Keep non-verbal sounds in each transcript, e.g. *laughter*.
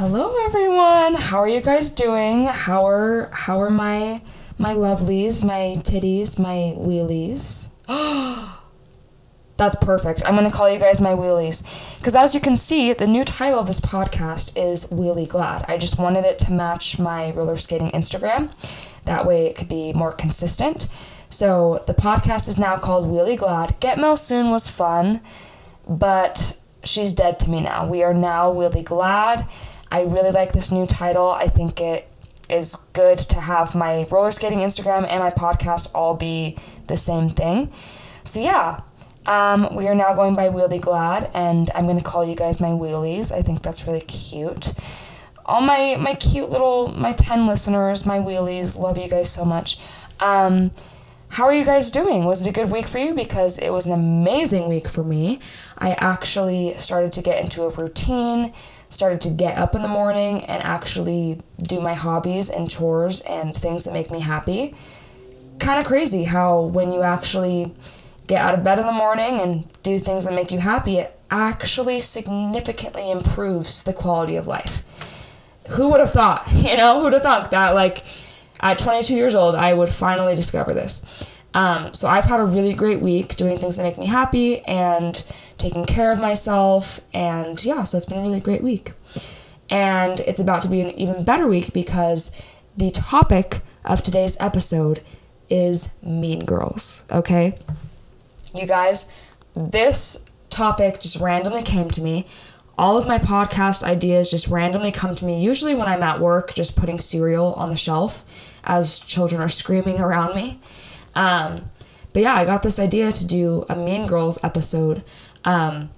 Hello everyone. How are you guys doing? How are how are my my lovelies, my titties, my wheelies? *gasps* That's perfect. I'm going to call you guys my wheelies. Because as you can see, the new title of this podcast is Wheeley Glad. I just wanted it to match my roller skating Instagram. That way it could be more consistent. So the podcast is now called Wheeley Glad. Get Mel Soon was fun, but she's dead to me now. We are now Wheeley Glad. I really like this new title. I think it is good to have my roller skating Instagram and my podcast all be the same thing. So yeah, um, we are now going by Wheeley Glad, and I'm gonna call you guys my wheelies. I think that's really cute. All my my cute little my ten listeners, my wheelies, love you guys so much. Um, how are you guys doing? Was it a good week for you? Because it was an amazing week for me. I actually started to get into a routine, started to get up in the morning and actually do my hobbies and chores and things that make me happy. Kind of crazy how when you actually get out of bed in the morning and do things that make you happy, it actually significantly improves the quality of life. Who would have thought? *laughs* You know, who'd have thought that, like, at 22 years old, I would finally discover this. Um, so I've had a really great week doing things that make me happy and taking care of myself. And yeah, so it's been a really great week. And it's about to be an even better week because the topic of today's episode is Mean Girls, okay? You guys, this topic just randomly came to me. All of my podcast ideas just randomly come to me, usually when I'm at work, just putting cereal on the shelf as children are screaming around me. Um, but yeah, I got this idea to do a Mean Girls episode. Um,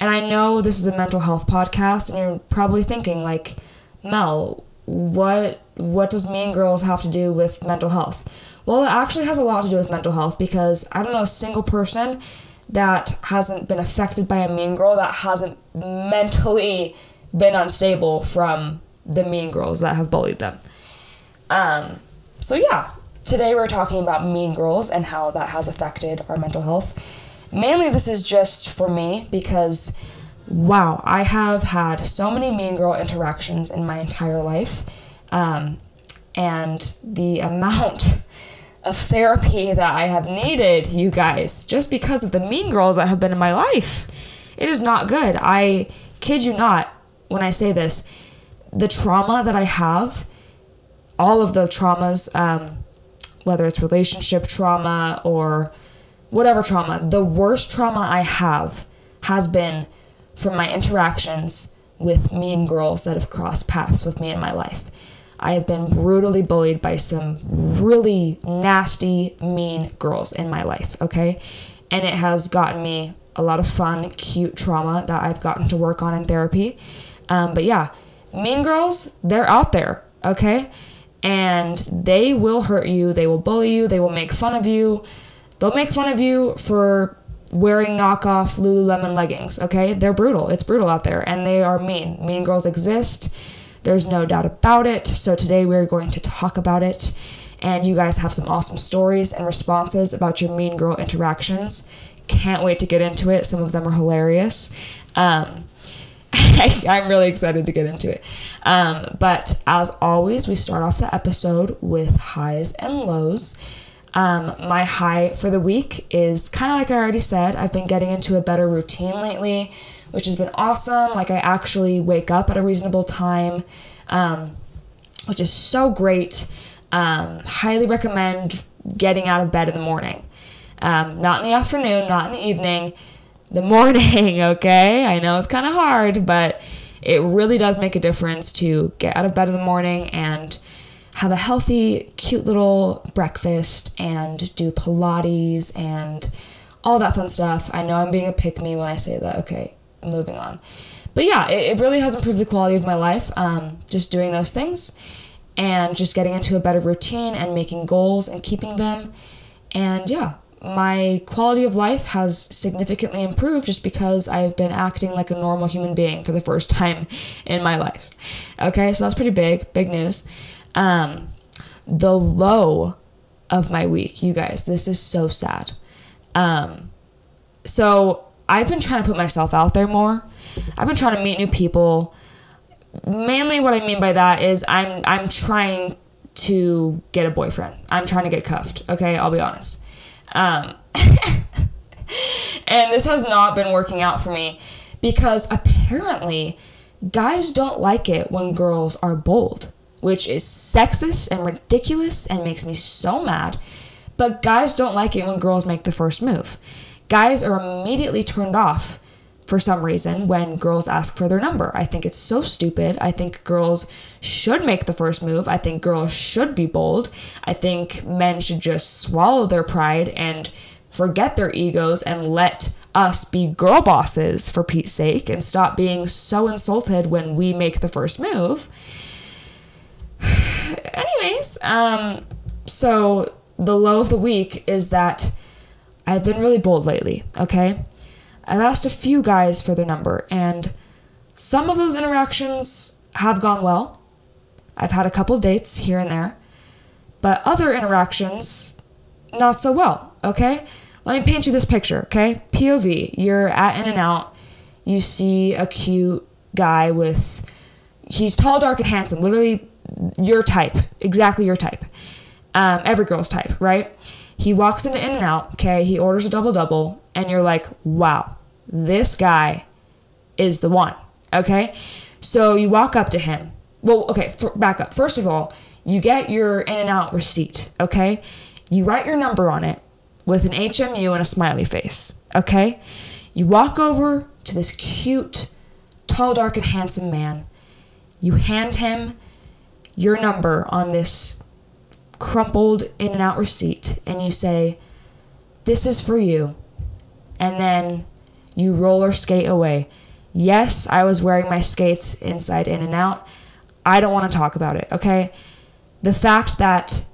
and I know this is a mental health podcast, and you're probably thinking, like, Mel, what what does Mean Girls have to do with mental health? Well, it actually has a lot to do with mental health because I don't know a single person that hasn't been affected by a mean girl that hasn't mentally been unstable from the mean girls that have bullied them. Um, so yeah, today we're talking about mean girls and how that has affected our mental health. Mainly, this is just for me because, wow, I have had so many mean girl interactions in my entire life, um, and the amount *laughs* of therapy that I have needed, you guys, just because of the mean girls that have been in my life. It is not good. I kid you not when I say this. The trauma that I have, all of the traumas, um, whether it's relationship trauma or whatever trauma, the worst trauma I have has been from my interactions with mean girls that have crossed paths with me in my life. I have been brutally bullied by some really nasty, mean girls in my life, okay? And it has gotten me a lot of fun, cute trauma that I've gotten to work on in therapy. Um, but yeah, mean girls, they're out there, okay? And they will hurt you, they will bully you, they will make fun of you. They'll make fun of you for wearing knockoff Lululemon leggings, okay? They're brutal. It's brutal out there, and they are mean. Mean girls exist there's no doubt about it. So today we're going to talk about it. And you guys have some awesome stories and responses about your mean girl interactions. Can't wait to get into it. Some of them are hilarious. Um, *laughs* I, am really excited to get into it. Um, but as always, we start off the episode with highs and lows. Um, my high for the week is kind of like I already said, I've been getting into a better routine lately which has been awesome. Like I actually wake up at a reasonable time, um, which is so great. Um, highly recommend getting out of bed in the morning. Um, not in the afternoon, not in the evening, the *laughs* morning, okay? I know it's kind of hard, but it really does make a difference to get out of bed in the morning and have a healthy, cute little breakfast and do Pilates and all that fun stuff. I know I'm being a pick me when I say that, okay? moving on. But yeah, it, it really has improved the quality of my life. Um, just doing those things and just getting into a better routine and making goals and keeping them. And yeah, my quality of life has significantly improved just because I've been acting like a normal human being for the first *laughs* time in my life. Okay, so that's pretty big, big news. Um, the low of my week, you guys, this is so sad. Um, so I've been trying to put myself out there more. I've been trying to meet new people, mainly what I mean by that is I'm I'm trying to get a boyfriend. I'm trying to get cuffed. Okay, I'll be honest. Um, *laughs* and this has not been working out for me because apparently guys don't like it when girls are bold, which is sexist and ridiculous and makes me so mad. But guys don't like it when girls make the first move. Guys are immediately turned off for some reason when girls ask for their number. I think it's so stupid. I think girls should make the first move. I think girls should be bold. I think men should just swallow their pride and forget their egos and let us be girl bosses for Pete's sake and stop being so insulted when we make the first move. *sighs* Anyways, um so the low of the week is that I've been really bold lately, okay? I've asked a few guys for their number, and some of those interactions have gone well. I've had a couple dates here and there, but other interactions, not so well, okay? Let me paint you this picture, okay? POV, you're at In N Out, you see a cute guy with, he's tall, dark, and handsome, literally your type, exactly your type. Um, every girl's type, right? He walks into In N Out, okay? He orders a double double, and you're like, wow, this guy is the one, okay? So you walk up to him. Well, okay, for, back up. First of all, you get your In N Out receipt, okay? You write your number on it with an HMU and a smiley face, okay? You walk over to this cute, tall, dark, and handsome man. You hand him your number on this crumpled In N Out receipt and you say, This is for you. And then you roller skate away. Yes, I was wearing my skates inside In N Out. I don't want to talk about it, okay? The fact that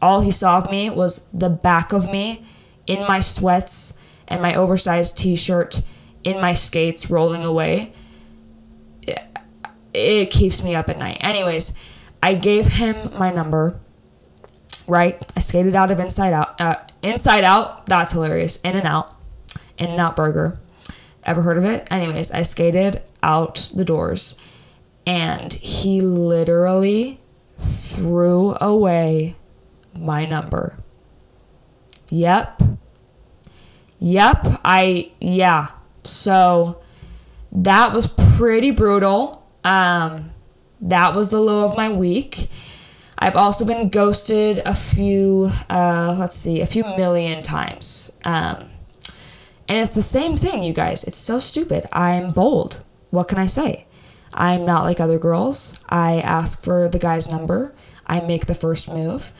all he saw of me was the back of me in my sweats and my oversized t shirt in my skates rolling away, it, keeps me up at night. Anyways, I gave him my number right? I skated out of Inside Out. Uh, Inside Out, that's hilarious. In and Out, In and Out Burger. Ever heard of it? Anyways, I skated out the doors and he literally threw away my number. Yep. Yep. I, yeah. So that was pretty brutal. Um, that was the low of my week. I've also been ghosted a few, uh, let's see, a few million times. Um, and it's the same thing, you guys. It's so stupid. I'm bold. What can I say? I'm not like other girls. I ask for the guy's number. I make the first move.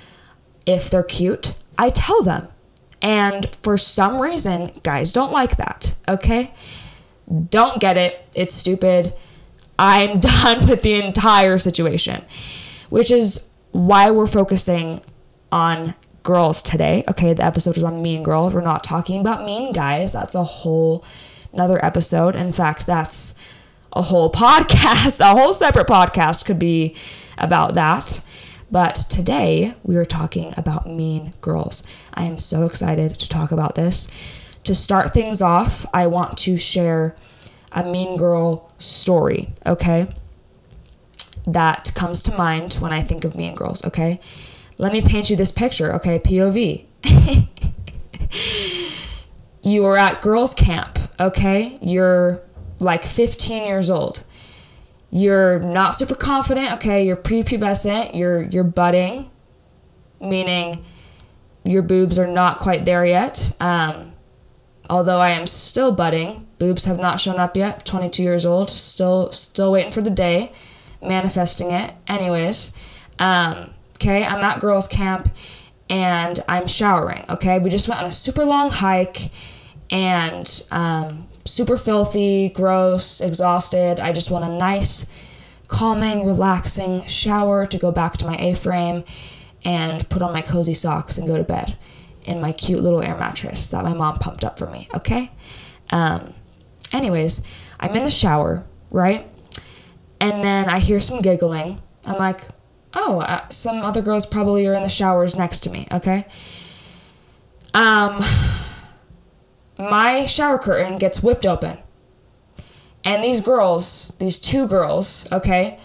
If they're cute, I tell them. And for some reason, guys don't like that, okay? Don't get it. It's stupid. I'm *laughs* done with the entire situation, which is why we're focusing on girls today. Okay, the episode is on mean girls. We're not talking about mean guys. That's a whole another episode. In fact, that's a whole *laughs* podcast, a whole separate podcast could be about that. But today we are talking about mean girls. I am so excited to talk about this. To start things off, I want to share a mean girl story, okay? that comes to mind when I think of Mean Girls, okay? Let me paint you this picture, okay? POV. *laughs* you are at girls' camp, okay? You're like 15 years old. You're not super confident, okay? You're prepubescent, you're you're budding, meaning your boobs are not quite there yet. Um, although I am still budding, boobs have not shown up yet. 22 years old, still still waiting for the day manifesting it. Anyways, um, okay, I'm at girls' camp and I'm showering. Okay, we just went on a super long hike and um, super filthy, gross, exhausted. I just want a nice, calming, relaxing shower to go back to my A frame and put on my cozy socks and go to bed in my cute little air mattress that my mom pumped up for me. Okay. Um, anyways, I'm in the shower, right? And then I hear some giggling. I'm like, oh, uh, some other girls probably are in the showers next to me, okay? Um, my shower curtain gets whipped open. And these girls, these two girls, okay,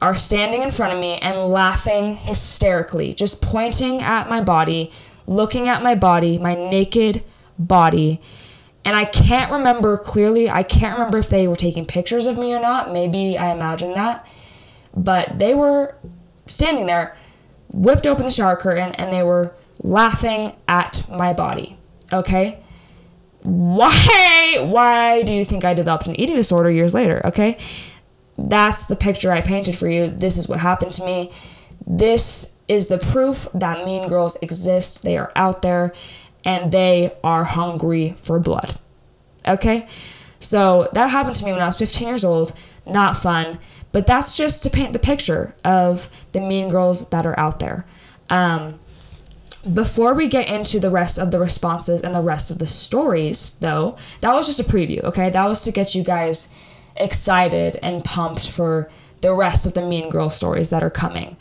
are standing in front of me and laughing hysterically, just pointing at my body, looking at my body, my naked body. And I can't remember clearly, I can't remember if they were taking pictures of me or not. Maybe I imagine that. But they were standing there, whipped open the shower curtain, and they were laughing at my body. Okay? Why why do you think I developed an eating disorder years later? Okay? That's the picture I painted for you. This is what happened to me. This is the proof that mean girls exist. They are out there and they are hungry for blood. Okay? So that happened to me when I was 15 years old. Not fun. But that's just to paint the picture of the mean girls that are out there. Um, before we get into the rest of the responses and the rest of the stories, though, that was just a preview, okay? That was to get you guys excited and pumped for the rest of the Mean Girl stories that are coming.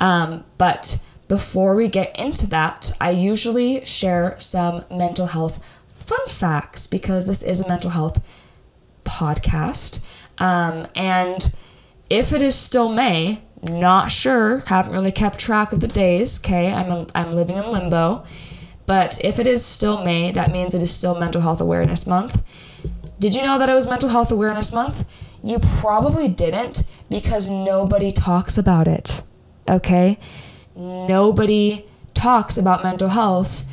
Um, but before we get into that, I usually share some mental health fun facts because this is a mental health podcast. Um, and if it is still May, not sure, haven't really kept track of the days, okay? I'm, I'm living in limbo. But if it is still May, that means it is still Mental Health Awareness Month. Did you know that it was Mental Health Awareness Month? You probably didn't because nobody talks about it, okay? Nobody talks about mental health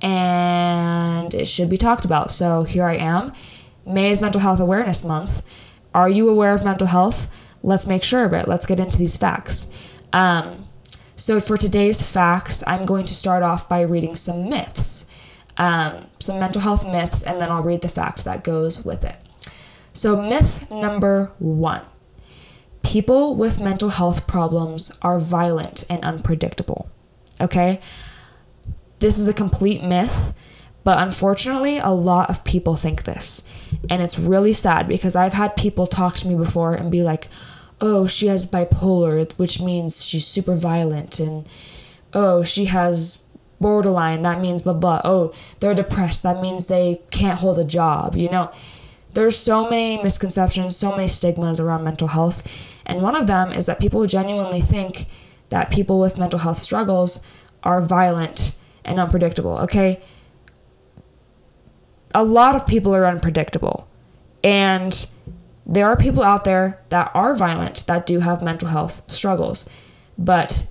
and it should be talked about. So here I am. May is Mental Health Awareness Month. Are you aware of mental health? let's make sure of it. Let's get into these facts. Um, so, for today's facts, I'm going to start off by reading some myths, um, some mental health myths, and then I'll read the fact that goes with it. So, myth number one people with mental health problems are violent and unpredictable. Okay? This is a complete myth, but unfortunately, a lot of people think this. And it's really sad because I've had people talk to me before and be like, oh, she has bipolar, which means she's super violent, and oh, she has borderline, that means blah blah. Oh, they're depressed, that means they can't hold a job, you know. There's so many misconceptions, so many stigmas around mental health, and one of them is that people genuinely think that people with mental health struggles are violent and unpredictable, okay? A lot of people are unpredictable. And there are people out there that are violent that do have mental health struggles, but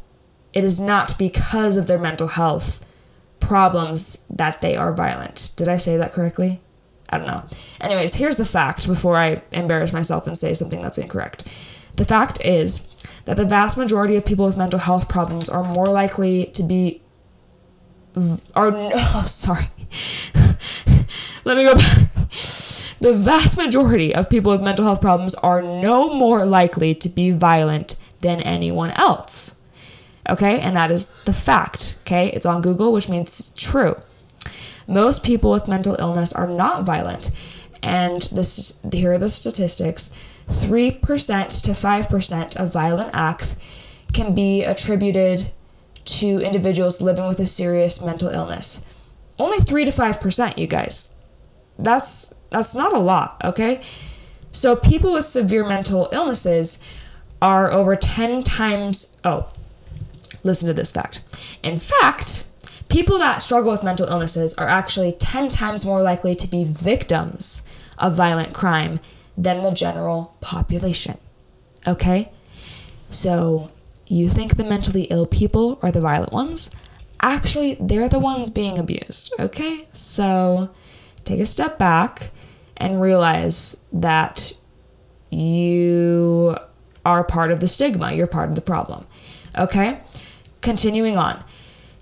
it is not because of their mental health problems that they are violent. Did I say that correctly? I don't know. Anyways, here's the fact before I embarrass myself and say something that's incorrect. The fact is that the vast majority of people with mental health problems are more likely to be are *laughs* oh, sorry. *laughs* Let me go back the vast majority of people with mental health problems are no more likely to be violent than anyone else. Okay, and that is the fact. Okay, it's on Google, which means it's true. Most people with mental illness are not violent, and this here are the statistics 3% to 5% of violent acts can be attributed to individuals living with a serious mental illness. Only 3 to 5%, you guys. That's that's not a lot, okay? So people with severe mental illnesses are over 10 times oh, listen to this fact. In fact, people that struggle with mental illnesses are actually 10 times more likely to be victims of violent crime than the general population. Okay? So, you think the mentally ill people are the violent ones? Actually, they're the ones being abused, okay? So, take a step back and realize that you are part of the stigma, you're part of the problem. Okay? Continuing on.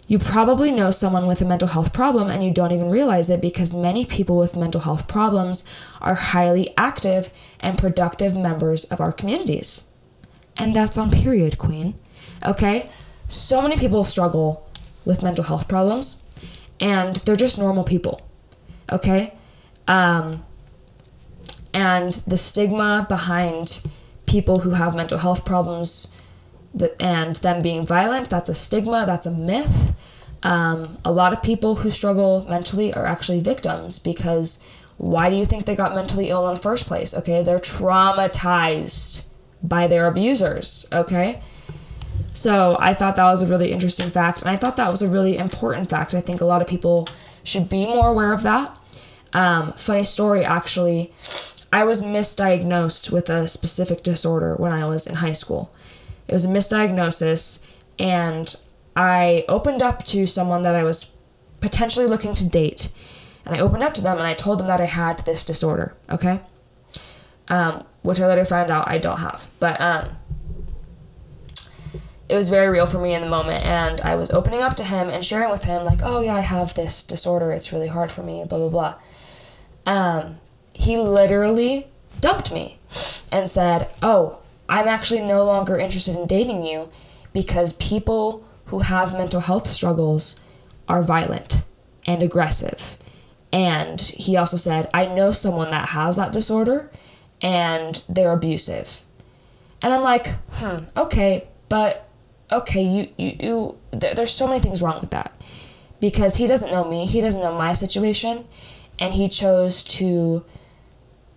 You probably know someone with a mental health problem and you don't even realize it because many people with mental health problems are highly active and productive members of our communities. And that's on period, Queen. Okay? So many people struggle with mental health problems and they're just normal people. Okay? Um, and the stigma behind people who have mental health problems and them being violent that's a stigma that's a myth um, a lot of people who struggle mentally are actually victims because Why do you think they got mentally ill in the first place? Okay, they're traumatized by their abusers, okay? So I thought that was a really interesting fact, and I thought that was a really important fact. I think a lot of people should be more aware of that. Um, funny story, actually, I was misdiagnosed with a specific disorder when I was in high school. It was a misdiagnosis, and I opened up to someone that I was potentially looking to date. And I opened up to them and I told them that I had this disorder, okay? Um, which I later found out I don't have. But um, it was very real for me in the moment. And I was opening up to him and sharing with him, like, oh, yeah, I have this disorder. It's really hard for me, blah, blah, blah. Um, he literally dumped me and said, oh, I'm actually no longer interested in dating you because people who have mental health struggles are violent and aggressive. And he also said, I know someone that has that disorder and they're abusive. And I'm like, hmm, okay, but okay, you, you, you there, there's so many things wrong with that. Because he doesn't know me, he doesn't know my situation, and he chose to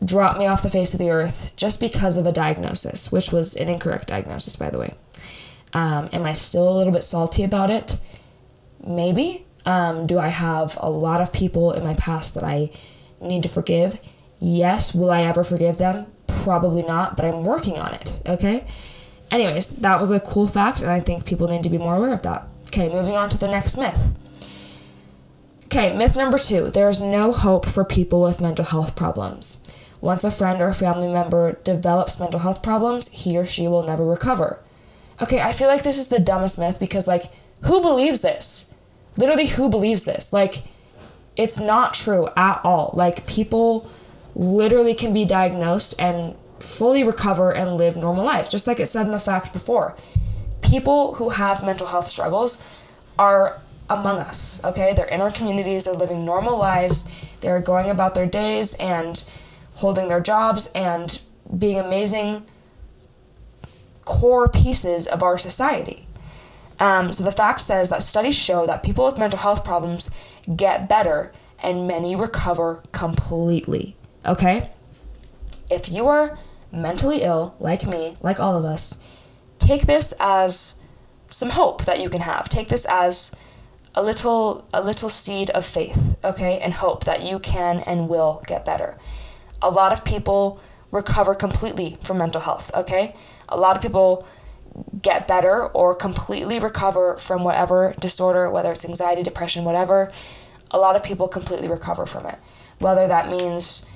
drop me off the face of the earth just because of a diagnosis, which was an incorrect diagnosis, by the way. Um, am I still a little bit salty about it? Maybe. Um, do I have a lot of people in my past that I need to forgive? Yes. Will I ever forgive them? Probably not, but I'm working on it, okay? Anyways, that was a cool fact, and I think people need to be more aware of that. Okay, moving on to the next myth. Okay, myth number two there's no hope for people with mental health problems. Once a friend or family member develops mental health problems, he or she will never recover. Okay, I feel like this is the dumbest myth because, like, who believes this? Literally, who believes this? Like, it's not true at all. Like, people literally can be diagnosed and fully recover and live normal lives, just like it said in the fact before. People who have mental health struggles are among us, okay? They're in our communities, they're living normal lives, they're going about their days and holding their jobs and being amazing core pieces of our society. Um, so the fact says that studies show that people with mental health problems get better and many recover completely. Okay? If you are mentally ill, like me, like all of us, take this as some hope that you can have. Take this as a little a little seed of faith, okay, and hope that you can and will get better. A lot of people recover completely from mental health, okay? A lot of people get better or completely recover from whatever disorder, whether it's anxiety, depression, whatever. A lot of people completely recover from it. Whether that means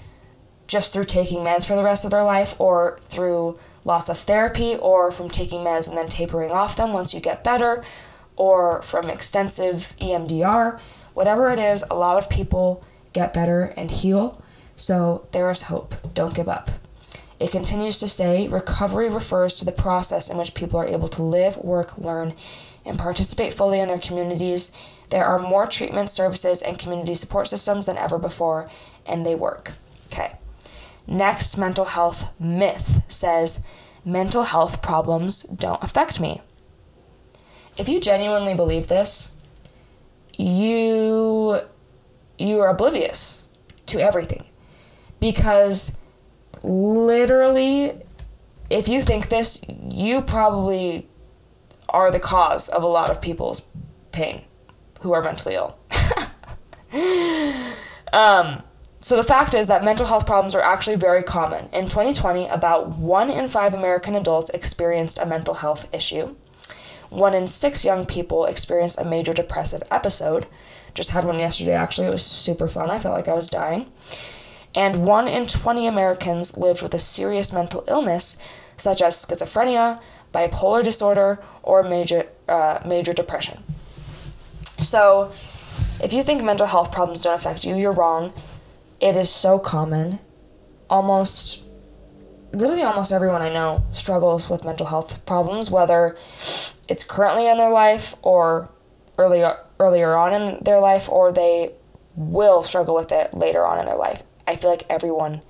just through taking meds for the rest of their life or through lots of therapy or from taking meds and then tapering off them once you get better or from extensive EMDR, whatever it is, a lot of people get better and heal. So there is hope. Don't give up. It continues to say recovery refers to the process in which people are able to live, work, learn, and participate fully in their communities. There are more treatment services and community support systems than ever before, and they work. Okay. Next mental health myth says mental health problems don't affect me. If you genuinely believe this, you you are oblivious to everything because literally, if you think this, you probably are the cause of a lot of people's pain who are mentally ill. *laughs* um, so the fact is that mental health problems are actually very common. In 2020, about 1 in 5 American adults experienced a mental health issue. 1 in 6 young people experienced a major depressive episode. Just had one yesterday actually. It was super fun. I felt like I was dying and 1 in 20 Americans lived with a serious mental illness such as schizophrenia, bipolar disorder, or major, uh, major depression. So, if you think mental health problems don't affect you, you're wrong. It is so common. Almost, literally, almost everyone I know struggles with mental health problems, whether it's currently in their life or earlier earlier on in their life, or they will struggle with it later on in their life. I feel like everyone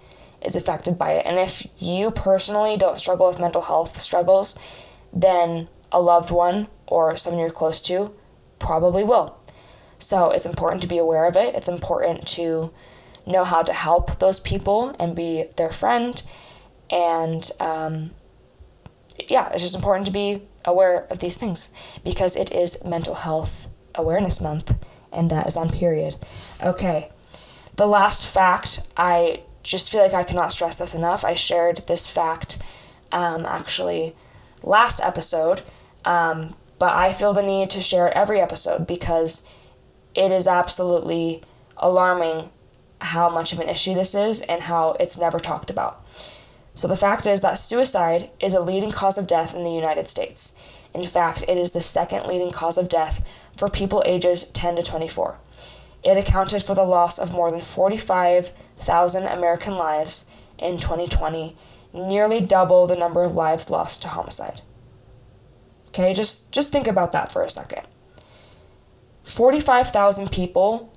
is affected by it. And if you personally don't struggle with mental health struggles, then a loved one or someone you're close to probably will. So it's important to be aware of it. It's important to know how to help those people and be their friend. And um, yeah, it's just important to be aware of these things because it is Mental Health Awareness Month and that is on period. Okay, the last fact, I just feel like I cannot stress this enough. I shared this fact um, actually last episode, um, but I feel the need to share it every episode because it is absolutely alarming how much of an issue this is and how it's never talked about. So, the fact is that suicide is a leading cause of death in the United States. In fact, it is the second leading cause of death for people ages 10 to 24. It accounted for the loss of more than 45,000 American lives in 2020, nearly double the number of lives lost to homicide. Okay, just just think about that for a second. 45,000 people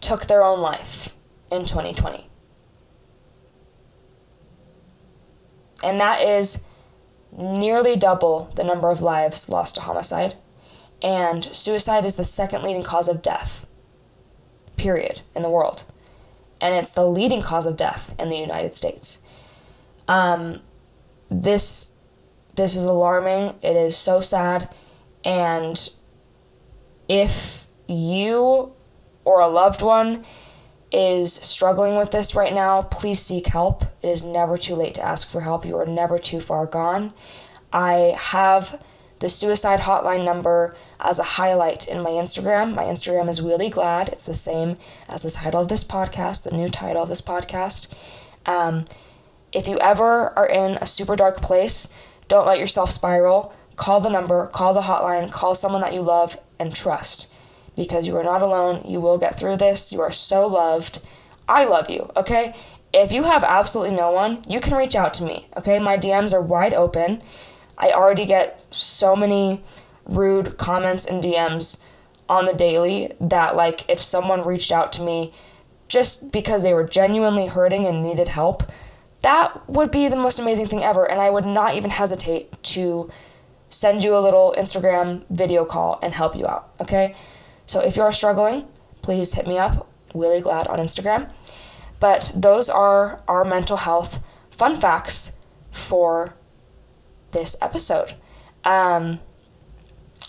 took their own life in 2020. And that is nearly double the number of lives lost to homicide. And suicide is the second leading cause of death, period, in the world. And it's the leading cause of death in the United States. Um, this this is alarming. It is so sad. And if you or a loved one is struggling with this right now, please seek help. It is never too late to ask for help. You are never too far gone. I have the suicide hotline number as a highlight in my Instagram. My Instagram is Wheeley Glad. It's the same as the title of this podcast, the new title of this podcast. Um, if you ever are in a super dark place, don't let yourself spiral. Call the number, call the hotline, call someone that you love and trust because you are not alone. You will get through this. You are so loved. I love you, okay? If you have absolutely no one, you can reach out to me, okay? My DMs are wide open. I already get so many rude comments and DMs on the daily that, like, if someone reached out to me just because they were genuinely hurting and needed help, that would be the most amazing thing ever. And I would not even hesitate to send you a little Instagram video call and help you out, okay? So if you're struggling, please hit me up, Wheeley Glad on Instagram. But those are our mental health fun facts for this episode. Um,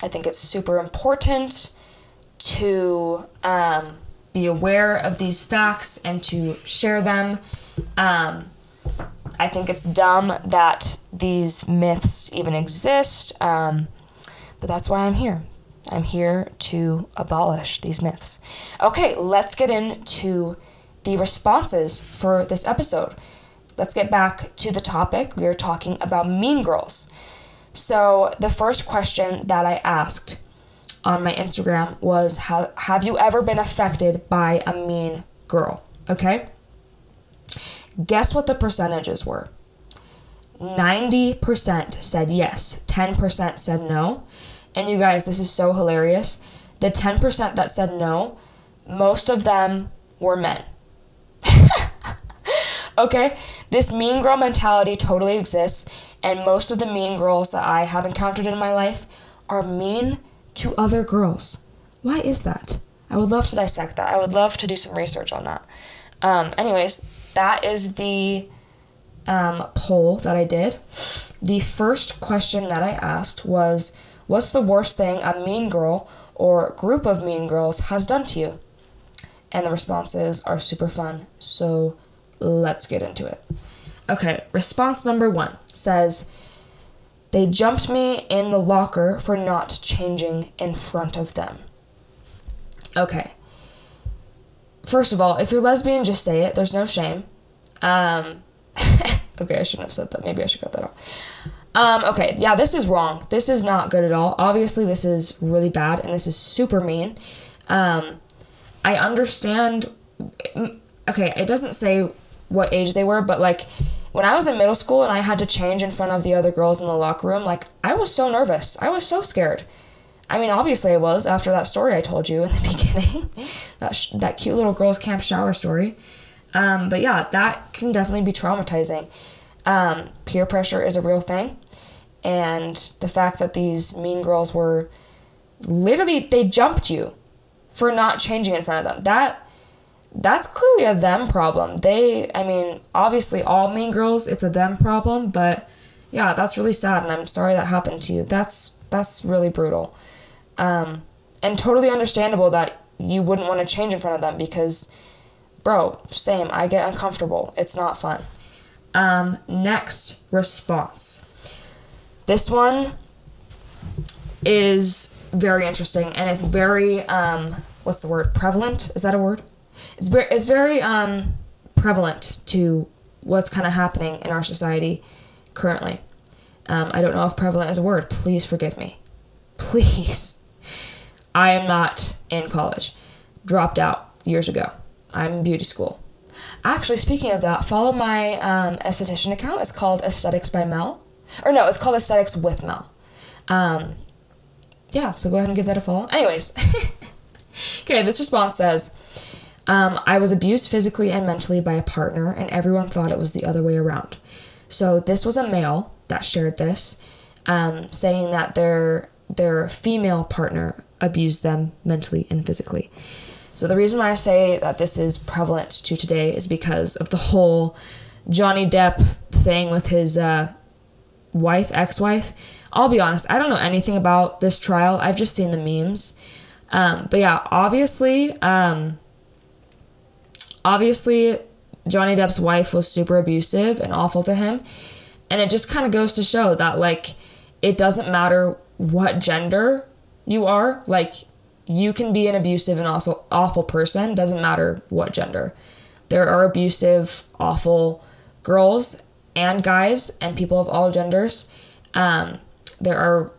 I think it's super important to um, be aware of these facts and to share them. Um, I think it's dumb that these myths even exist, um, but that's why I'm here. I'm here to abolish these myths. Okay, let's get into the responses for this episode let's get back to the topic. We are talking about mean girls. So, the first question that I asked on my Instagram was have, have you ever been affected by a mean girl? Okay? Guess what the percentages were? 90% said yes, 10% said no. And you guys, this is so hilarious. The 10% that said no, most of them were men. *laughs* Okay? This mean girl mentality totally exists, and most of the mean girls that I have encountered in my life are mean to other girls. Why is that? I would love to dissect that. I would love to do some research on that. Um, anyways, that is the um, poll that I did. The first question that I asked was What's the worst thing a mean girl or group of mean girls has done to you? And the responses are super fun. So Let's get into it. Okay, response number one says, They jumped me in the locker for not changing in front of them. Okay. First of all, if you're lesbian, just say it. There's no shame. Um, *laughs* okay, I shouldn't have said that. Maybe I should cut that off. Um, okay, yeah, this is wrong. This is not good at all. Obviously, this is really bad and this is super mean. Um, I understand. Okay, it doesn't say what age they were, but like when I was in middle school and I had to change in front of the other girls in the locker room, like I was so nervous. I was so scared. I mean, obviously I was after that story I told you in the *laughs* beginning, that sh- that cute little girls camp shower story. Um, but yeah, that can definitely be traumatizing. Um, peer pressure is a real thing, and the fact that these mean girls were literally they jumped you for not changing in front of them. That that's clearly a them problem. They, I mean, obviously all mean girls, it's a them problem, but yeah, that's really sad, and I'm sorry that happened to you. That's that's really brutal, um, and totally understandable that you wouldn't want to change in front of them because, bro, same. I get uncomfortable. It's not fun. Um, next response. This one is very interesting, and it's very um, what's the word? Prevalent? Is that a word? It's very it's very um, prevalent to what's kind of happening in our society currently. Um, I don't know if prevalent is a word. Please forgive me. Please. I am not in college. Dropped out years ago. I'm in beauty school. Actually, speaking of that, follow my um, esthetician account. It's called Aesthetics by Mel. Or no, it's called Aesthetics with Mel. Um, yeah, so go ahead and give that a follow. Anyways. *laughs* okay, this response says um, I was abused physically and mentally by a partner, and everyone thought it was the other way around. So this was a male that shared this, um, saying that their their female partner abused them mentally and physically. So the reason why I say that this is prevalent to today is because of the whole Johnny Depp thing with his uh, wife, ex-wife. I'll be honest, I don't know anything about this trial. I've just seen the memes. Um, but yeah, obviously, um, obviously Johnny Depp's wife was super abusive and awful to him. And it just kind of goes to show that, like, it doesn't matter what gender you are. Like, you can be an abusive and also awful person, doesn't matter what gender. There are abusive, awful girls and guys and people of all genders. Um, there are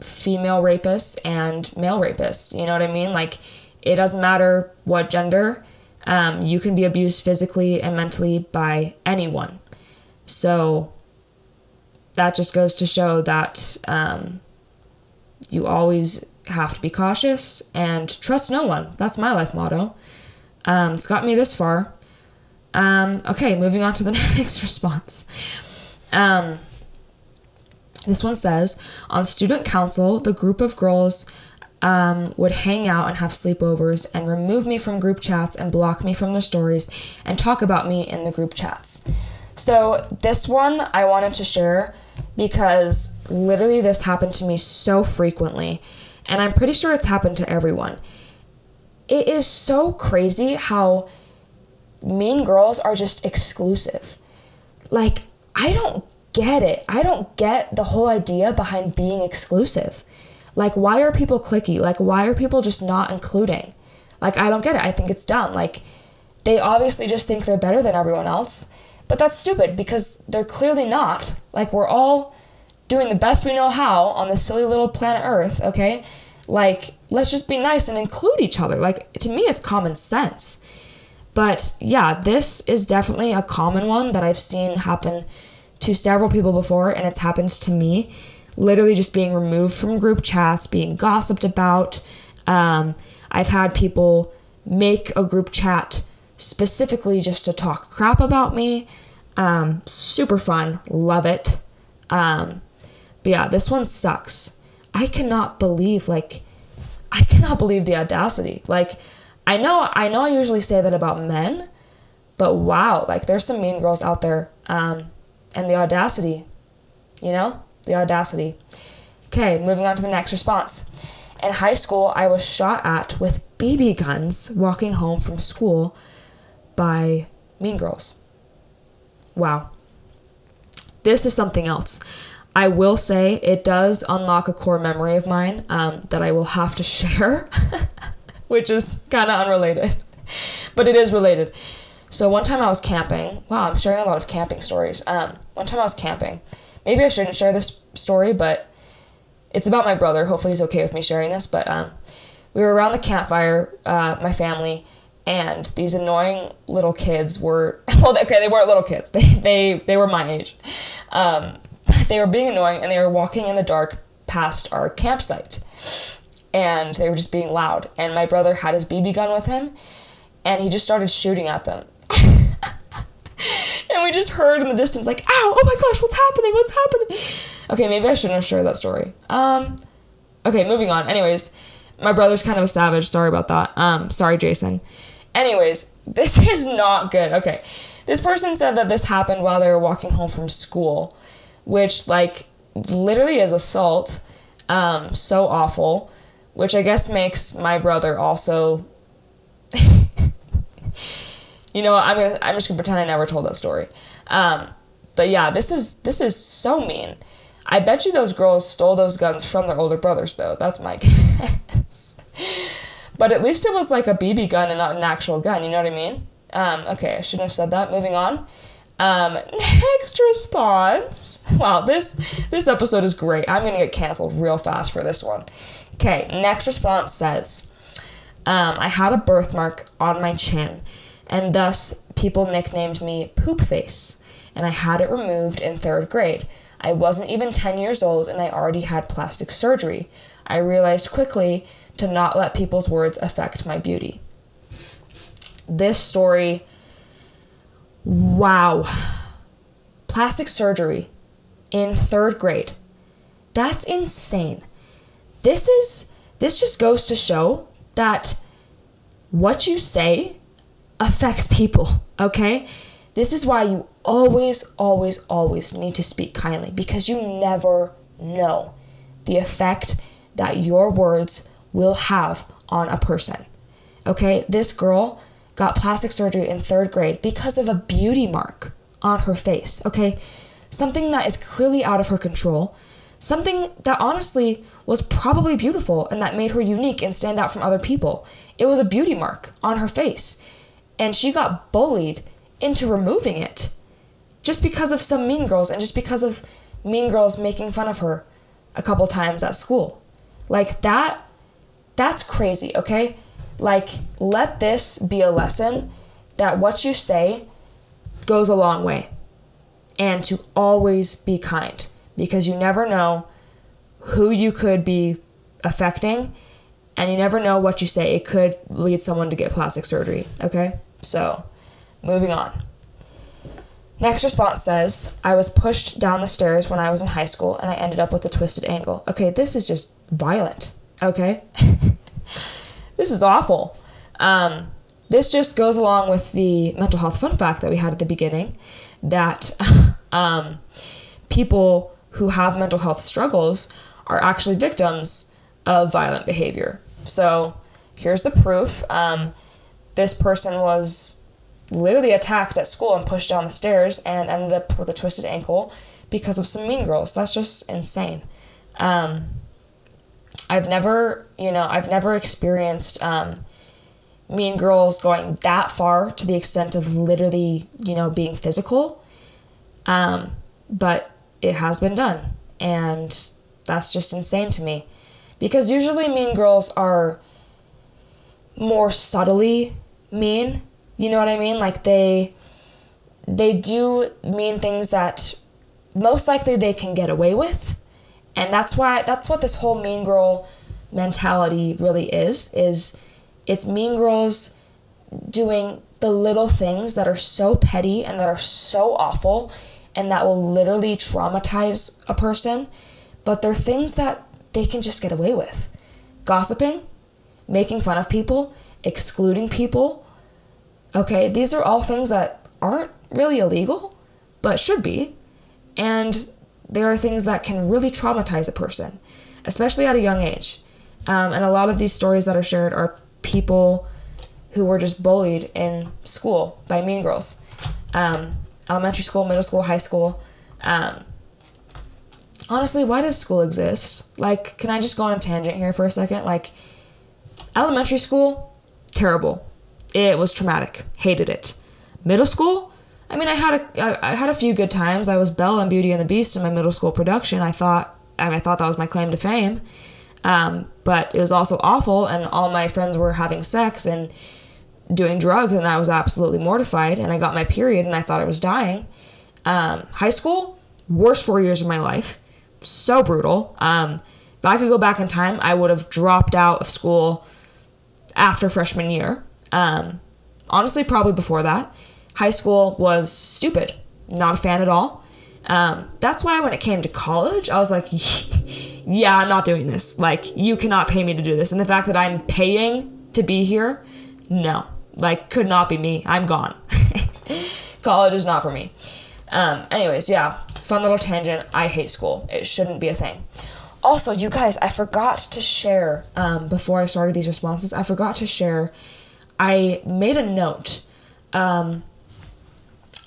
female rapists and male rapists. You know what I mean? Like, it doesn't matter what gender um, you can be abused physically and mentally by anyone. So that just goes to show that um, you always have to be cautious and trust no one. That's my life motto. Um, it's got me this far. Um, okay, moving on to the *laughs* next response. Um, this one says On student council, the group of girls um, would hang out and have sleepovers and remove me from group chats and block me from their stories and talk about me in the group chats. So, this one I wanted to share because literally this happened to me so frequently, and I'm pretty sure it's happened to everyone. It is so crazy how mean girls are just exclusive. Like, I don't get it. I don't get the whole idea behind being exclusive. Like, why are people clicky? Like, why are people just not including? Like, I don't get it. I think it's dumb. Like, they obviously just think they're better than everyone else. But that's stupid because they're clearly not. Like, we're all doing the best we know how on this silly little planet Earth, okay? Like, let's just be nice and include each other. Like, to me, it's common sense. But yeah, this is definitely a common one that I've seen happen to several people before, and it's happened to me literally just being removed from group chats, being gossiped about. Um, I've had people make a group chat specifically just to talk crap about me. Um, super fun, love it. Um, but yeah, this one sucks. I cannot believe like I cannot believe the audacity. Like I know I know I usually say that about men, but wow, like there's some mean girls out there. Um, and the audacity, you know? The audacity. Okay, moving on to the next response. In high school, I was shot at with BB guns walking home from school by mean girls. Wow. This is something else. I will say it does unlock a core memory of mine um, that I will have to *laughs* share, which is kind of unrelated, but it is related. So one time I was camping. Wow, I'm sharing a lot of camping stories. Um, one time I was camping maybe I shouldn't share this story, but it's about my brother. Hopefully, he's okay with me sharing this. But um, we were around the campfire, uh, my family, and these annoying little kids were *laughs* well, okay, they weren't little kids. They they they were my age. Um, *laughs* they were being annoying, and they were walking in the dark past our campsite, and they were just being loud. And my brother had his BB gun with him, and he just started shooting at them *laughs* we just heard in the distance like, "Ow! Oh my gosh! What's happening? What's happening?" Okay, maybe I shouldn't have shared that story. Um, okay, moving on. Anyways, my brother's kind of a savage. Sorry about that. Um, sorry, Jason. Anyways, *laughs* this is not good. Okay. This person said that this happened while they were walking home from school, which, like, literally is assault. Um, so awful. Which I guess makes my brother also. *laughs* you know, I'm gonna, I'm just gonna pretend I never told that story. Um, but yeah, this is this is so mean. I bet you those girls stole those guns from their older brothers, though. That's my *laughs* guess. but at least it was like a BB gun and not an actual gun. You know what I mean? Um, okay, I shouldn't have said that. Moving on. Um, *laughs* next response. Wow, this this episode is great. I'm gonna get canceled real fast for this one. Okay, next response says, um, I had a birthmark on my chin, and thus people nicknamed me Poop Face, and I had it removed in third grade. I wasn't even 10 years old, and I already had plastic surgery. I realized quickly to not let people's words affect my beauty. This story, wow. Plastic surgery in third grade. That's insane this is this just goes to show that what you say affects people, okay? This is why you always, always, always need to speak kindly because you never know the effect that your words will have on a person. Okay, this girl got plastic surgery in third grade because of a beauty mark on her face. Okay, something that is clearly out of her control, something that honestly was probably beautiful and that made her unique and stand out from other people. It was a beauty mark on her face. And she got bullied into removing it just because of some mean girls and just because of mean girls making fun of her a couple times at school. Like that that's crazy, okay? Like let this be a lesson that what you say goes a long way and to always be kind because you never know who you could be affecting and you never know what you say. It could lead someone to get plastic surgery, okay? So, moving on. Next response says, I was pushed down the stairs when I was in high school and I ended up with a twisted ankle. Okay, this is just violent, okay? *laughs* this is awful. Um, this just goes along with the mental health fun fact that we had at the beginning that *laughs* um, people who have mental health struggles are actually victims of violent behavior. So here's the proof. Um, this person was literally attacked at school and pushed down the stairs and ended up with a twisted ankle because of some mean girls. That's just insane. Um, I've never, you know, I've never experienced um, mean girls going that far to the extent of literally, you know, being physical. Um, but it has been done. And that's just insane to me. Because usually mean girls are more subtly mean. You know what I mean? Like they they do mean things that most likely they can get away with. And that's why that's what this whole mean girl mentality really is is it's mean girls doing the little things that are so petty and that are so awful and that will literally traumatize a person but they're things that they can just get away with. Gossiping, making fun of people, excluding people. Okay, these are all things that aren't really illegal, but should be. And there are things that can really traumatize a person, especially at a young age. Um, and a lot of these stories that are shared are people who were just bullied in school by mean girls. Um, elementary school, middle school, high school. Um, honestly, why does school exist? Like, can I just go on a tangent here for a second? Like, elementary school, terrible. It was traumatic. Hated it. Middle school, I mean, I had a I, had a few good times. I was Belle and Beauty and the Beast in my middle school production. I thought I, mean, I thought that was my claim to fame. Um, but it was also awful, and all my friends were having sex and doing drugs, and I was absolutely mortified. And I got my period, and I thought I was dying. Um, high school, worst four years of my life so brutal. Um, if I could go back in time, I would have dropped out of school after freshman year. Um, honestly, probably before that. High school was stupid. Not a fan at all. Um, that's why when it came to college, I was like, *laughs* yeah, I'm not doing this. Like, you cannot pay me to do this. And the fact that I'm paying to be here, no, Like, could not be me. I'm gone. *laughs* College is not for me. Um, anyways, yeah, fun little tangent. I hate school. It shouldn't be a thing. Also, you guys, I forgot to share um, before I started these responses. I forgot to share. I made a note um,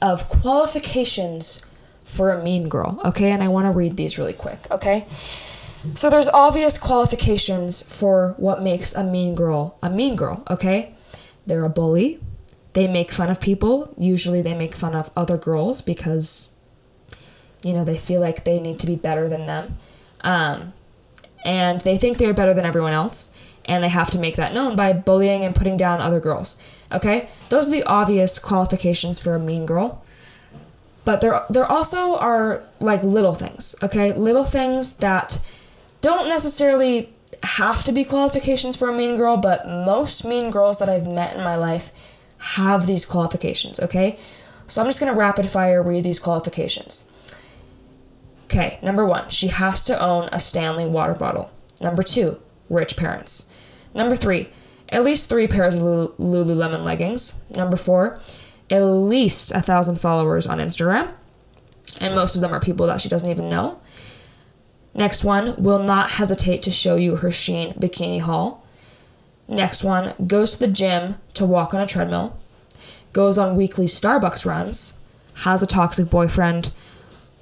of qualifications for a mean girl. Okay, and I want to read these really quick. Okay. So there's obvious qualifications for what makes a mean girl a mean girl, okay? They're a bully. They make fun of people. Usually they make fun of other girls because you know, they feel like they need to be better than them. Um, and they think they're better than everyone else, and they have to make that known by bullying and putting down other girls. Okay? Those are the obvious qualifications for a mean girl. But there there also are like little things, okay? Little things that don't necessarily have to be qualifications for a mean girl, but most mean girls that I've met in my life have these qualifications, okay? So I'm just gonna rapid fire read these qualifications. Okay, number one, she has to own a Stanley water bottle. Number two, rich parents. Number three, at least three pairs of Lululemon leggings. Number four, at least a thousand followers on Instagram. And most of them are people that she doesn't even know. Next one, will not hesitate to show you her Shein bikini haul. Next one, goes to the gym to walk on a treadmill. Goes on weekly Starbucks runs. Has a toxic boyfriend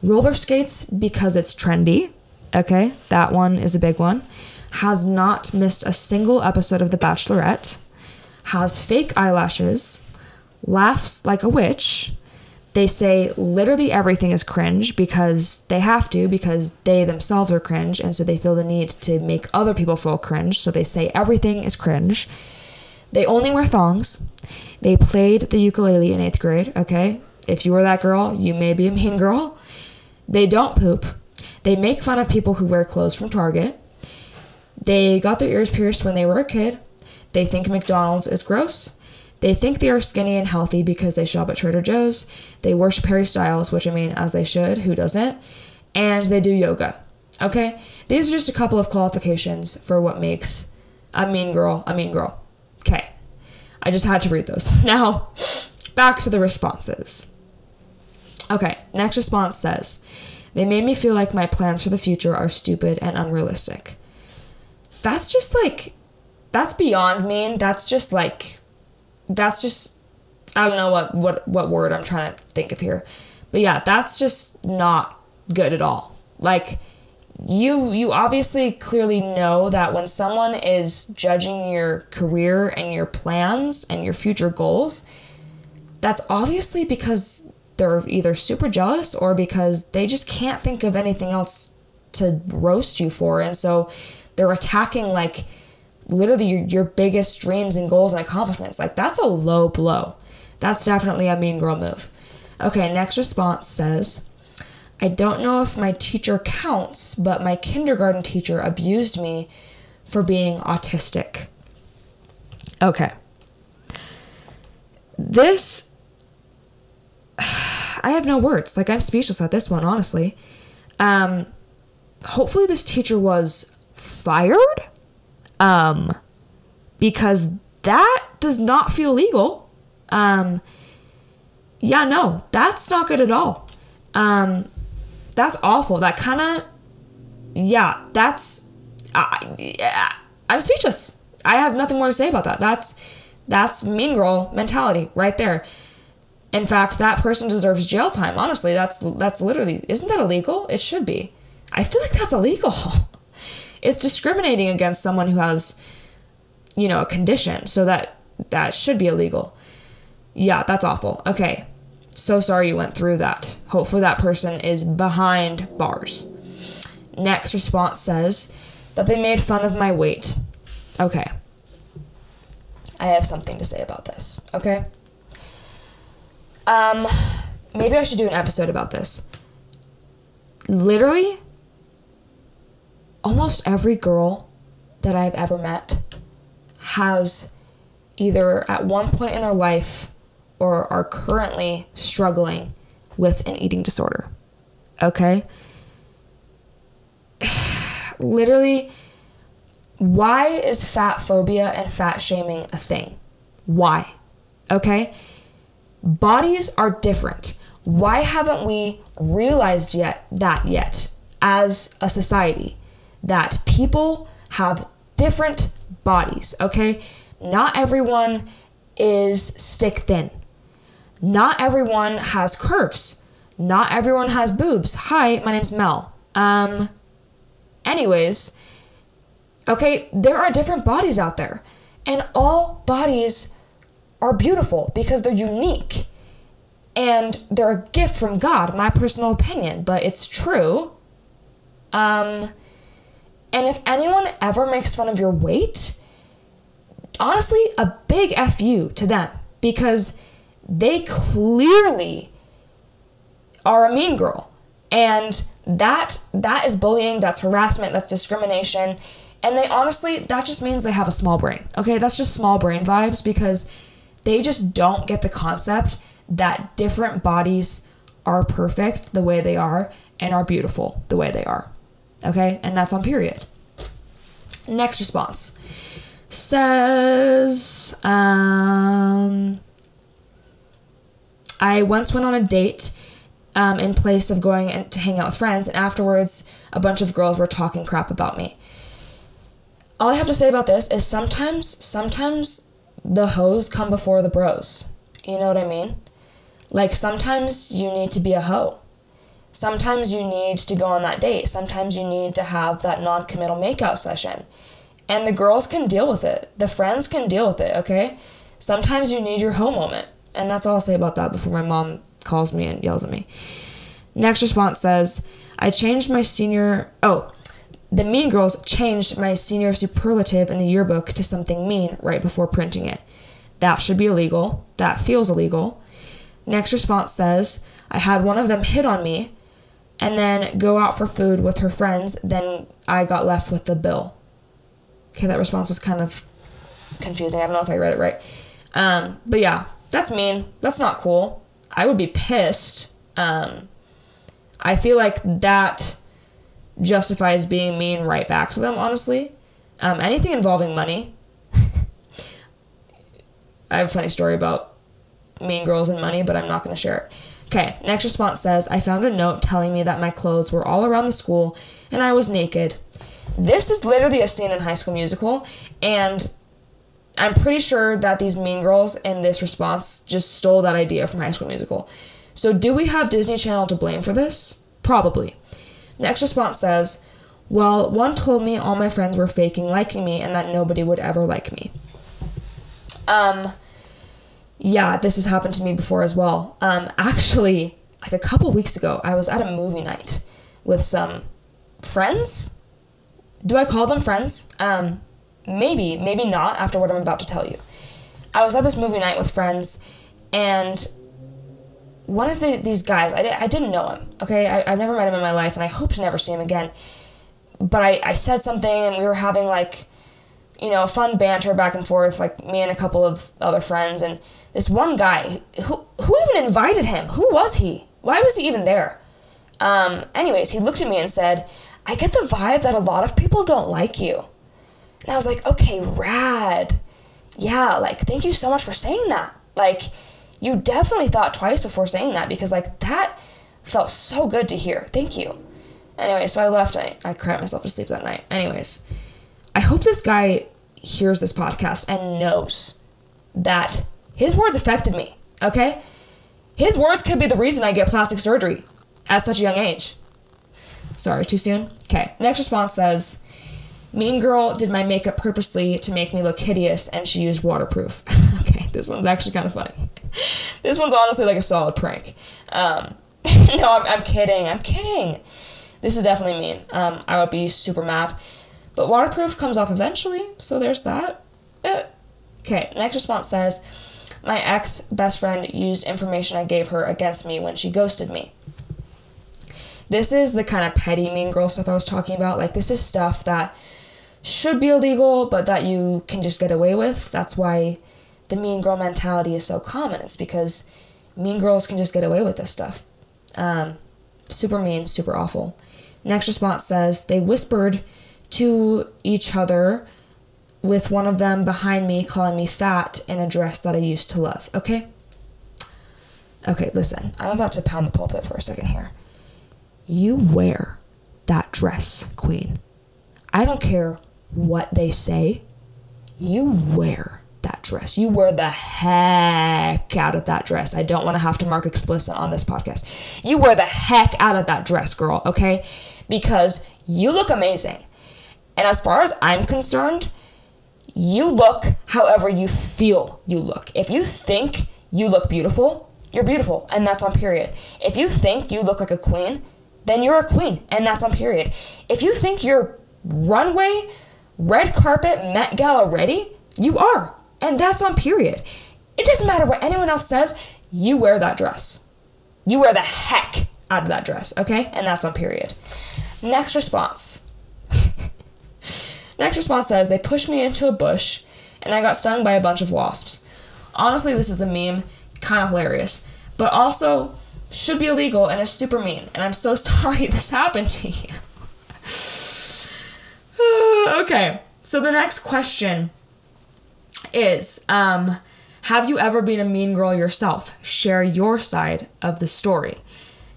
Roller skates because it's trendy. Okay, that one is a big one. Has not missed a single episode of The Bachelorette. Has fake eyelashes. Laughs like a witch. They say literally everything is cringe because they have to, because they themselves are cringe, and so they feel the need to make other people feel cringe. So they say everything is cringe. They only wear thongs. They played the ukulele in eighth grade, okay? If you were that girl, you may be a mean girl. They don't poop. They make fun of people who wear clothes from Target. They got their ears pierced when they were a kid. They think McDonald's is gross. They think they are skinny and healthy because they shop at Trader Joe's. They worship Harry Styles, which I mean, as they should, who doesn't? And they do yoga. Okay? These are just a couple of qualifications for what makes a mean girl a mean girl. Okay. I just had to read those. *laughs* Now, back to the responses. Okay, next response says, They made me feel like my plans for the future are stupid and unrealistic. That's just like, that's beyond mean. That's just like, that's just, I don't know what, what, what word I'm trying to think of here. But yeah, that's just not good at all. Like, you you obviously clearly know that when someone is judging your career and your plans and your future goals that's obviously because they're either super jealous or because they just can't think of anything else to roast you for. And so they're attacking like literally your, your biggest dreams and goals and accomplishments. Like that's a low blow. That's definitely a mean girl move. Okay, next response says, I don't know if my teacher counts, but my kindergarten teacher abused me for being autistic. Okay. This I have no words. Like I'm speechless at this one, honestly. Um, hopefully this teacher was fired. Um, because that does not feel legal. Um, yeah, no, that's not good at all. Um, that's awful. That kind of, yeah, that's, I, I'm speechless. I have nothing more to say about that. That's, that's mean girl mentality right there. In fact, that person deserves jail time. Honestly, that's that's literally isn't that illegal? It should be. I feel like that's illegal. *laughs* It's discriminating against someone who has you know, a condition. So that that should be illegal. Yeah, that's awful. Okay. So sorry you went through that. Hopefully that person is behind bars. Next response says that they made fun of my weight. Okay. I have something to say about this. Okay? Um, maybe I should do an episode about this. Literally, almost every girl that I've ever met has either at one point in their life or are currently struggling with an eating disorder. Okay? *sighs* Literally, why is fat phobia and fat shaming a thing? Why? okay? Bodies are different. Why haven't we realized yet that yet as a society that people have different bodies, okay? Not everyone is stick thin. Not everyone has curves. Not everyone has boobs. Hi, my name's Mel. Um anyways, okay, there are different bodies out there. And all bodies are beautiful because they're unique. And they're a gift from God, my personal opinion, but it's true. Um, and if anyone ever makes fun of your weight, honestly, a big FU to them because they clearly are a mean girl. And that that is bullying, that's harassment, that's discrimination. And they honestly, that just means they have a small brain. Okay, that's just small brain vibes because they just don't get the concept that different bodies are perfect the way they are and are beautiful the way they are. Okay, and that's on period. Next response says, um, I once went on a date um, in place of going to hang out with friends, and afterwards, a bunch of girls were talking crap about me. All I have to say about this is sometimes, sometimes the hoes come before the bros. You know what I mean? Like sometimes you need to be a hoe. Sometimes you need to go on that date. Sometimes you need to have that non committal makeout session. And the girls can deal with it. The friends can deal with it, okay? Sometimes you need your hoe moment. And that's all I'll say about that before my mom calls me and yells at me. Next response says, I changed my senior. Oh, the Mean Girls changed my senior superlative in the yearbook to something mean right before printing it. That should be illegal. That feels illegal. Next response says, I had one of them hit on me and then go out for food with her friends. Then I got left with the bill. Okay, that response was kind of confusing. I don't know if I read it right. Um, but yeah, that's mean. That's not cool. I would be pissed. Um, I feel like that justifies being mean right back to them, honestly. Um, anything involving money. *laughs* I have a funny story about mean girls and money, but I'm not going to share it. Okay, next response says I found a note telling me that my clothes were all around the school and I was naked. This is literally a scene in High School Musical, and I'm pretty sure that these mean girls in this response just stole that idea from High School Musical. So, do we have Disney Channel to blame for this? Probably. Next response says, Well, one told me all my friends were faking liking me and that nobody would ever like me. Um, yeah, this has happened to me before as well. Um, actually, like a couple weeks ago, I was at a movie night with some friends. Do I call them friends? Um, maybe, maybe not after what I'm about to tell you. I was at this movie night with friends, and one of the, these guys, I, I didn't know him, okay? I, I've never met him in my life, and I hope to never see him again. But I, I said something, and we were having like, you know, a fun banter back and forth, like me and a couple of other friends, and this one guy who who even invited him? Who was he? Why was he even there? Um, anyways he looked at me and said i get the vibe that a lot of people don't like you. And i was like okay rad. Yeah like thank you so much for saying that. Like you definitely thought twice before saying that because like that felt so good to hear thank you anyway so i left I, I cried myself to sleep that night anyways i hope this guy hears this podcast and knows that his words affected me, okay? His words could be the reason I get plastic surgery at such a young age. Sorry, too soon? Okay, next response says Mean Girl did my makeup purposely to make me look hideous and she used waterproof. *laughs* okay, this one's actually kind of funny. *laughs* this one's honestly like a solid prank. Um, *laughs* no, I'm, I'm kidding. I'm kidding. This is definitely mean. Um, I would be super mad. But waterproof comes off eventually, so there's that. Eh. Okay, next response says my ex best friend used information I gave her against me when she ghosted me. This is the kind of petty mean girl stuff I was talking about. Like, this is stuff that should be illegal, but that you can just get away with. That's why the mean girl mentality is so common. It's because mean girls can just get away with this stuff. Um, super mean, super awful. Next response says they whispered to each other with one of them behind me calling me fat in a dress that I used to love, okay? Okay, listen, I'm about to pound the pulpit for a second here. You wear that dress, Queen. I don't care what they say. You wear dress. You wear the heck out of that dress. I don't want to have to mark explicit on this podcast. You wear the heck out of that dress, girl, okay? Because you look amazing. And as far as I'm concerned, you look however you feel you look. If you think you look beautiful, you're beautiful, and that's on period. If you think you look like a queen, then you're a queen, and that's on period. If you think you're runway, red carpet, Met Gala ready, you are, and that's on period. It doesn't matter what anyone else says, you wear that dress. You wear the heck out of that dress, okay? And that's on period. Next response. *laughs* Next response says they pushed me into a bush and I got stung by a bunch of wasps. Honestly, this is a meme, kind of hilarious, but also should be illegal and is super mean. And I'm so *laughs* sorry this happened to you. *sighs* okay, so the next question is um, Have you ever been a mean girl yourself? Share your side of the story.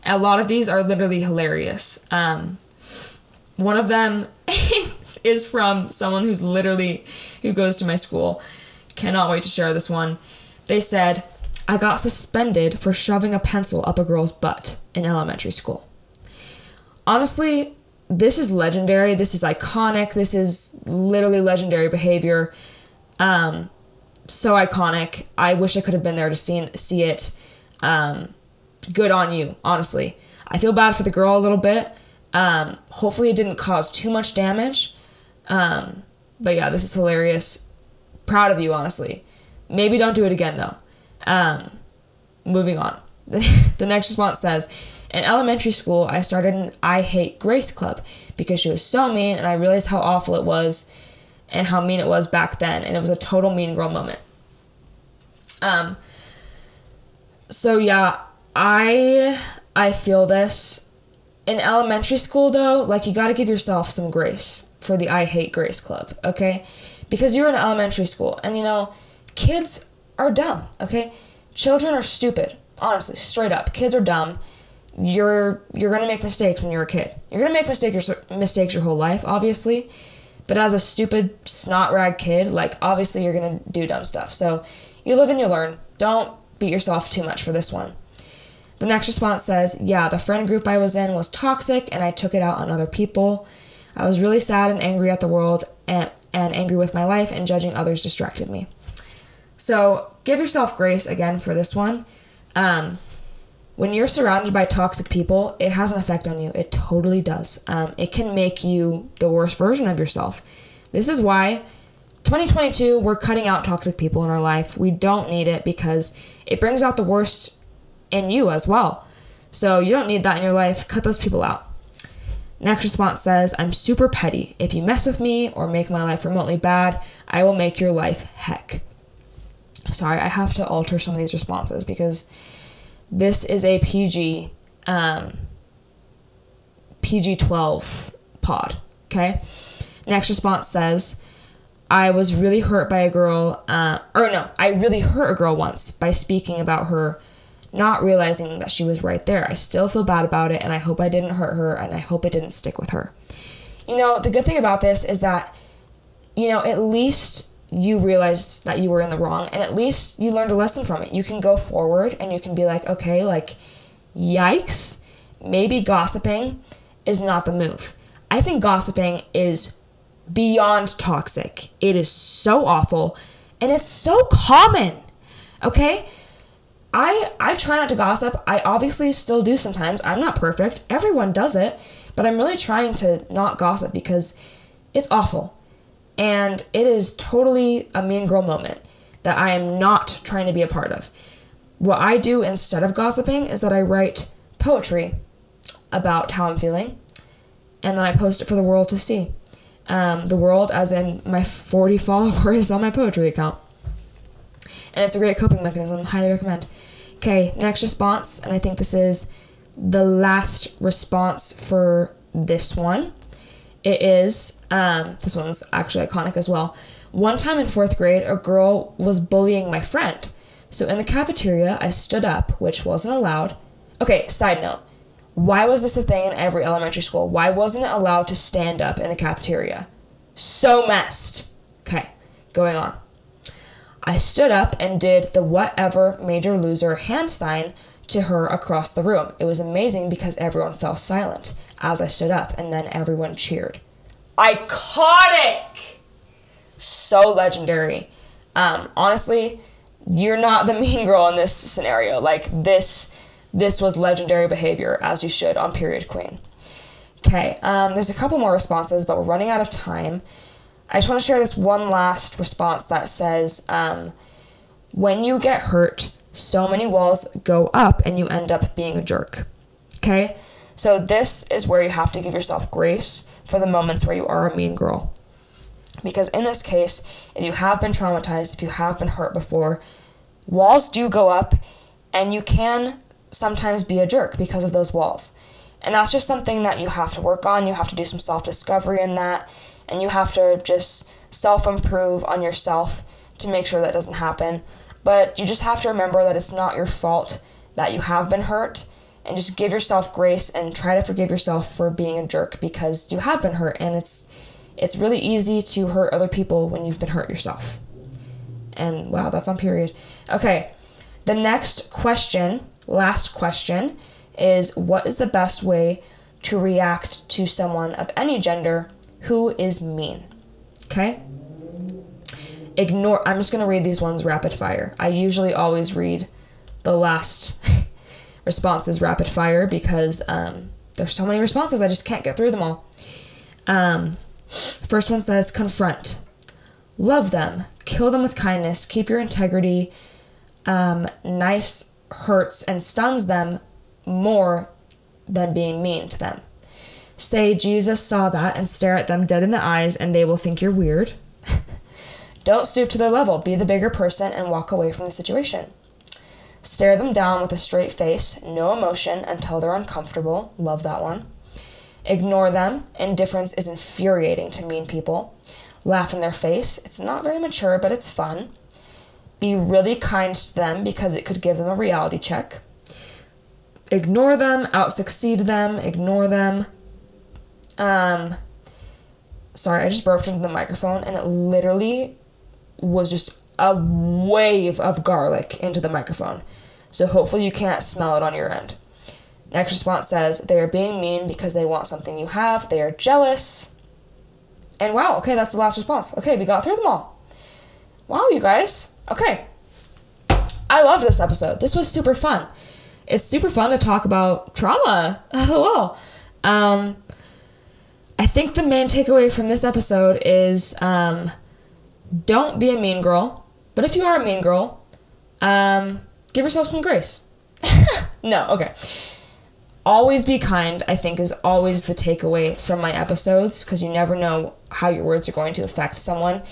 A lot of these are literally hilarious. Um, one of them *laughs* is from someone who's literally who goes to my school. Cannot wait to share this one. They said, I got suspended for shoving a pencil up a girl's butt in elementary school. Honestly, this is legendary. This is iconic. This is literally legendary behavior. Um, so iconic. I wish I could have been there to see see it. Um, good on you, honestly. I feel bad for the girl a little bit. Um, hopefully, it didn't cause too much damage. Um, but yeah, this is hilarious. Proud of you, honestly. Maybe don't do it again though. Um, moving on. *laughs* the next response says, in elementary school, I started an I Hate Grace Club because she was so mean, and I realized how awful it was and how mean it was back then, and it was a total mean girl moment. Um, so yeah, I I feel this. In elementary school though, like you got to give yourself some grace for the I Hate Grace Club, okay? Because you're in elementary school and you know, kids are dumb, okay? Children are stupid, honestly, straight up. Kids are dumb. You're you're going to make mistakes when you're a kid. You're going to make mistakes mistakes your whole life, obviously. But as a stupid snot rag kid, like obviously you're to do dumb stuff. So, you live and you learn. Don't beat yourself too much for this one. The next response says, Yeah, the friend group I was in was toxic and I took it out on other people. I was really sad and angry at the world and, and angry with my life, and judging others distracted me. So give yourself grace again for this one. Um, when you're surrounded by toxic people, it has an effect on you. It totally does. Um, it can make you the worst version of yourself. This is why 2022, we're cutting out toxic people in our life. We don't need it because it brings out the worst in you as well. So you don't need that in your life. Cut those people out. Next response says, I'm super petty. If you mess with me or make my life remotely bad, I will make your life heck. Sorry, I have to alter some of these responses because this is a PG um, PG 12 pod. Okay. Next response says, I was really hurt by a girl, uh, or no, I really hurt a girl once by speaking about her not realizing that she was right there. I still feel bad about it, and I hope I didn't hurt her, and I hope it didn't stick with her. You know, the good thing about this is that, you know, at least you realize that you were in the wrong, and at least you learned a lesson from it. You can go forward and you can be like, okay, like, yikes, maybe gossiping is not the move. I think gossiping is beyond toxic. It is so awful, and it's so common. Okay? I I try not to gossip. I obviously still do sometimes. I'm not perfect. Everyone does it, but I'm really trying to not gossip because it's awful. And it is totally a mean girl moment that I am not trying to be a part of. What I do instead of gossiping is that I write poetry about how I'm feeling and then I post it for the world to see. Um, the world, as in my 40 *laughs* followers on my poetry account. And it's a great coping mechanism. Highly recommend. Okay, next response, and I think this is the last response for this one. It is, um, this one's actually iconic as well. One time in fourth grade, a girl was bullying my friend. So in the cafeteria, I stood up, which wasn't allowed. Okay, side note. Why was this a thing in every elementary school? Why wasn't it allowed to stand up in the cafeteria? So messed. Okay, going on. I stood up and did the whatever major loser hand sign to her across the room. It was amazing because everyone fell silent as I stood up and then everyone cheered. Iconic! So legendary. Um, honestly, you're not the mean girl in this scenario. Like this this was legendary behavior as you should on Period Queen. Okay, um, there's a couple more responses, but we're running out of time. I just want to share this one last response that says, um, when you get hurt, so many walls go up and you end up being a jerk. Okay? So, this is where you have to give yourself grace for the moments where you are a mean girl. Because in this case, if you have been traumatized, if you have been hurt before, walls do go up and you can sometimes be a jerk because of those walls. And that's just something that you have to work on. You have to do some self discovery in that. And you have to just self improve on yourself to make sure that doesn't happen. But you just have to remember that it's not your fault that you have been hurt. And just give yourself grace and try to forgive yourself for being a jerk because you have been hurt. And it's it's really easy to hurt other people when you've been hurt yourself. And wow, that's on period. Okay, the next question, last question, is what is the best way to react to someone of any gender who is mean? Okay? Ignore, I'm just gonna read these ones rapid fire. I usually always read the last *laughs* responses rapid fire because um, there's so many responses, I just can't get through them all. Um, first one says confront. Love them. Kill them with kindness. Keep your integrity. Um, nice hurts and stuns them more than being mean to them. Say Jesus saw that and stare at them dead in the eyes, and they will think you're weird. *laughs* Don't stoop to their level. Be the bigger person and walk away from the situation. Stare them down with a straight face, no emotion until they're uncomfortable. Love that one. Ignore them. Indifference is infuriating to mean people. Laugh in their face. It's not very mature, but it's fun. Be really kind to them because it could give them a reality check. Ignore them, out succeed them, ignore them. Um, sorry, I just burped into the microphone and it literally was just a wave of garlic into the microphone. So hopefully you can't smell it on your end. Next response says they are being mean because they want something you have. They are jealous. And wow, okay, that's the last response. Okay, we got through them all. Wow, you guys. Okay. I love this episode. This was super fun. It's super fun to talk about trauma. *laughs* LOL. Um, I think the main takeaway from this episode is um, don't be a mean girl. But if you are a mean girl, um, give yourself some grace. *laughs* no, okay. Always be kind, I think, is always the takeaway from my episodes because you never know how your words are going to affect someone.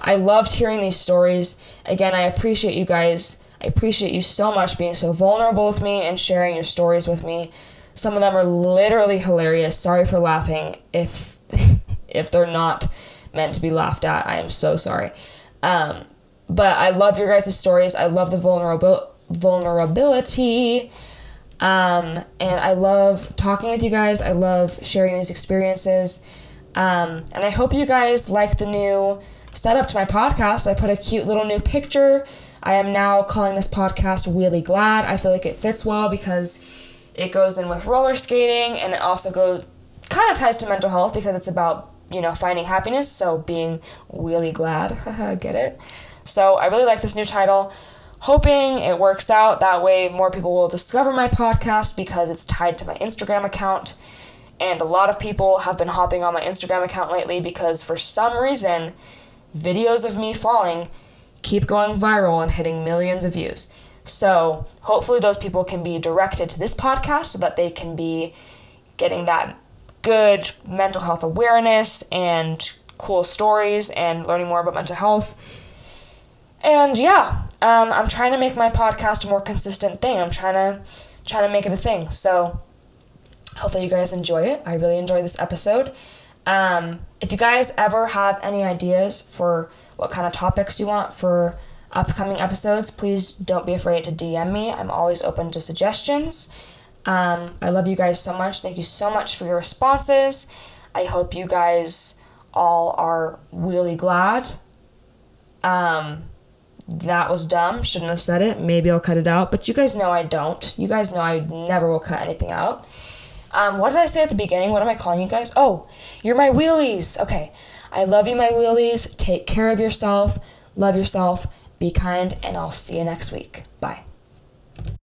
I loved hearing these stories. Again, I appreciate you guys. I appreciate you so much being so vulnerable with me and sharing your stories with me. Some of them are literally hilarious. Sorry for laughing if *laughs* if they're not meant to be laughed at. I am so sorry. Um, but I love your guys' stories. I love the vulnerable vulnerability. Um, and I love talking with you guys. I love sharing these experiences. Um, and I hope you guys like the new setup to my podcast. I put a cute little new picture. I am now calling this podcast Wheeley Glad. I feel like it fits well because it goes in with roller skating and it also goes kind of ties to mental health because it's about, you know, finding happiness. So being wheelie glad. *laughs* Get it? So I really like this new title. Hoping it works out. That way, more people will discover my podcast because it's tied to my Instagram account. And a lot of people have been hopping on my Instagram account lately because for some reason, videos of me falling keep going viral and hitting millions of views. So hopefully, those people can be directed to this podcast so that they can be getting that good mental health awareness and cool stories and learning more about mental health. And yeah, um, I'm trying to make my podcast a more consistent thing. I'm trying to trying to make it a thing. So hopefully you guys enjoy it. I really enjoyed this episode. Um, if you guys ever have any ideas for what kind of topics you want for upcoming episodes, please don't be afraid to DM me. I'm always open to suggestions. Um, I love you guys so much. Thank you so much for your responses. I hope you guys all are really glad. Um, that was dumb. Shouldn't have said it. Maybe I'll cut it out. But you guys know I don't. You guys know I never will cut anything out. Um, what did I say at the beginning? What am I calling you guys? Oh, you're my wheelies. Okay. I love you, my wheelies. Take care of yourself. Love yourself. Be kind. And I'll see you next week. Bye.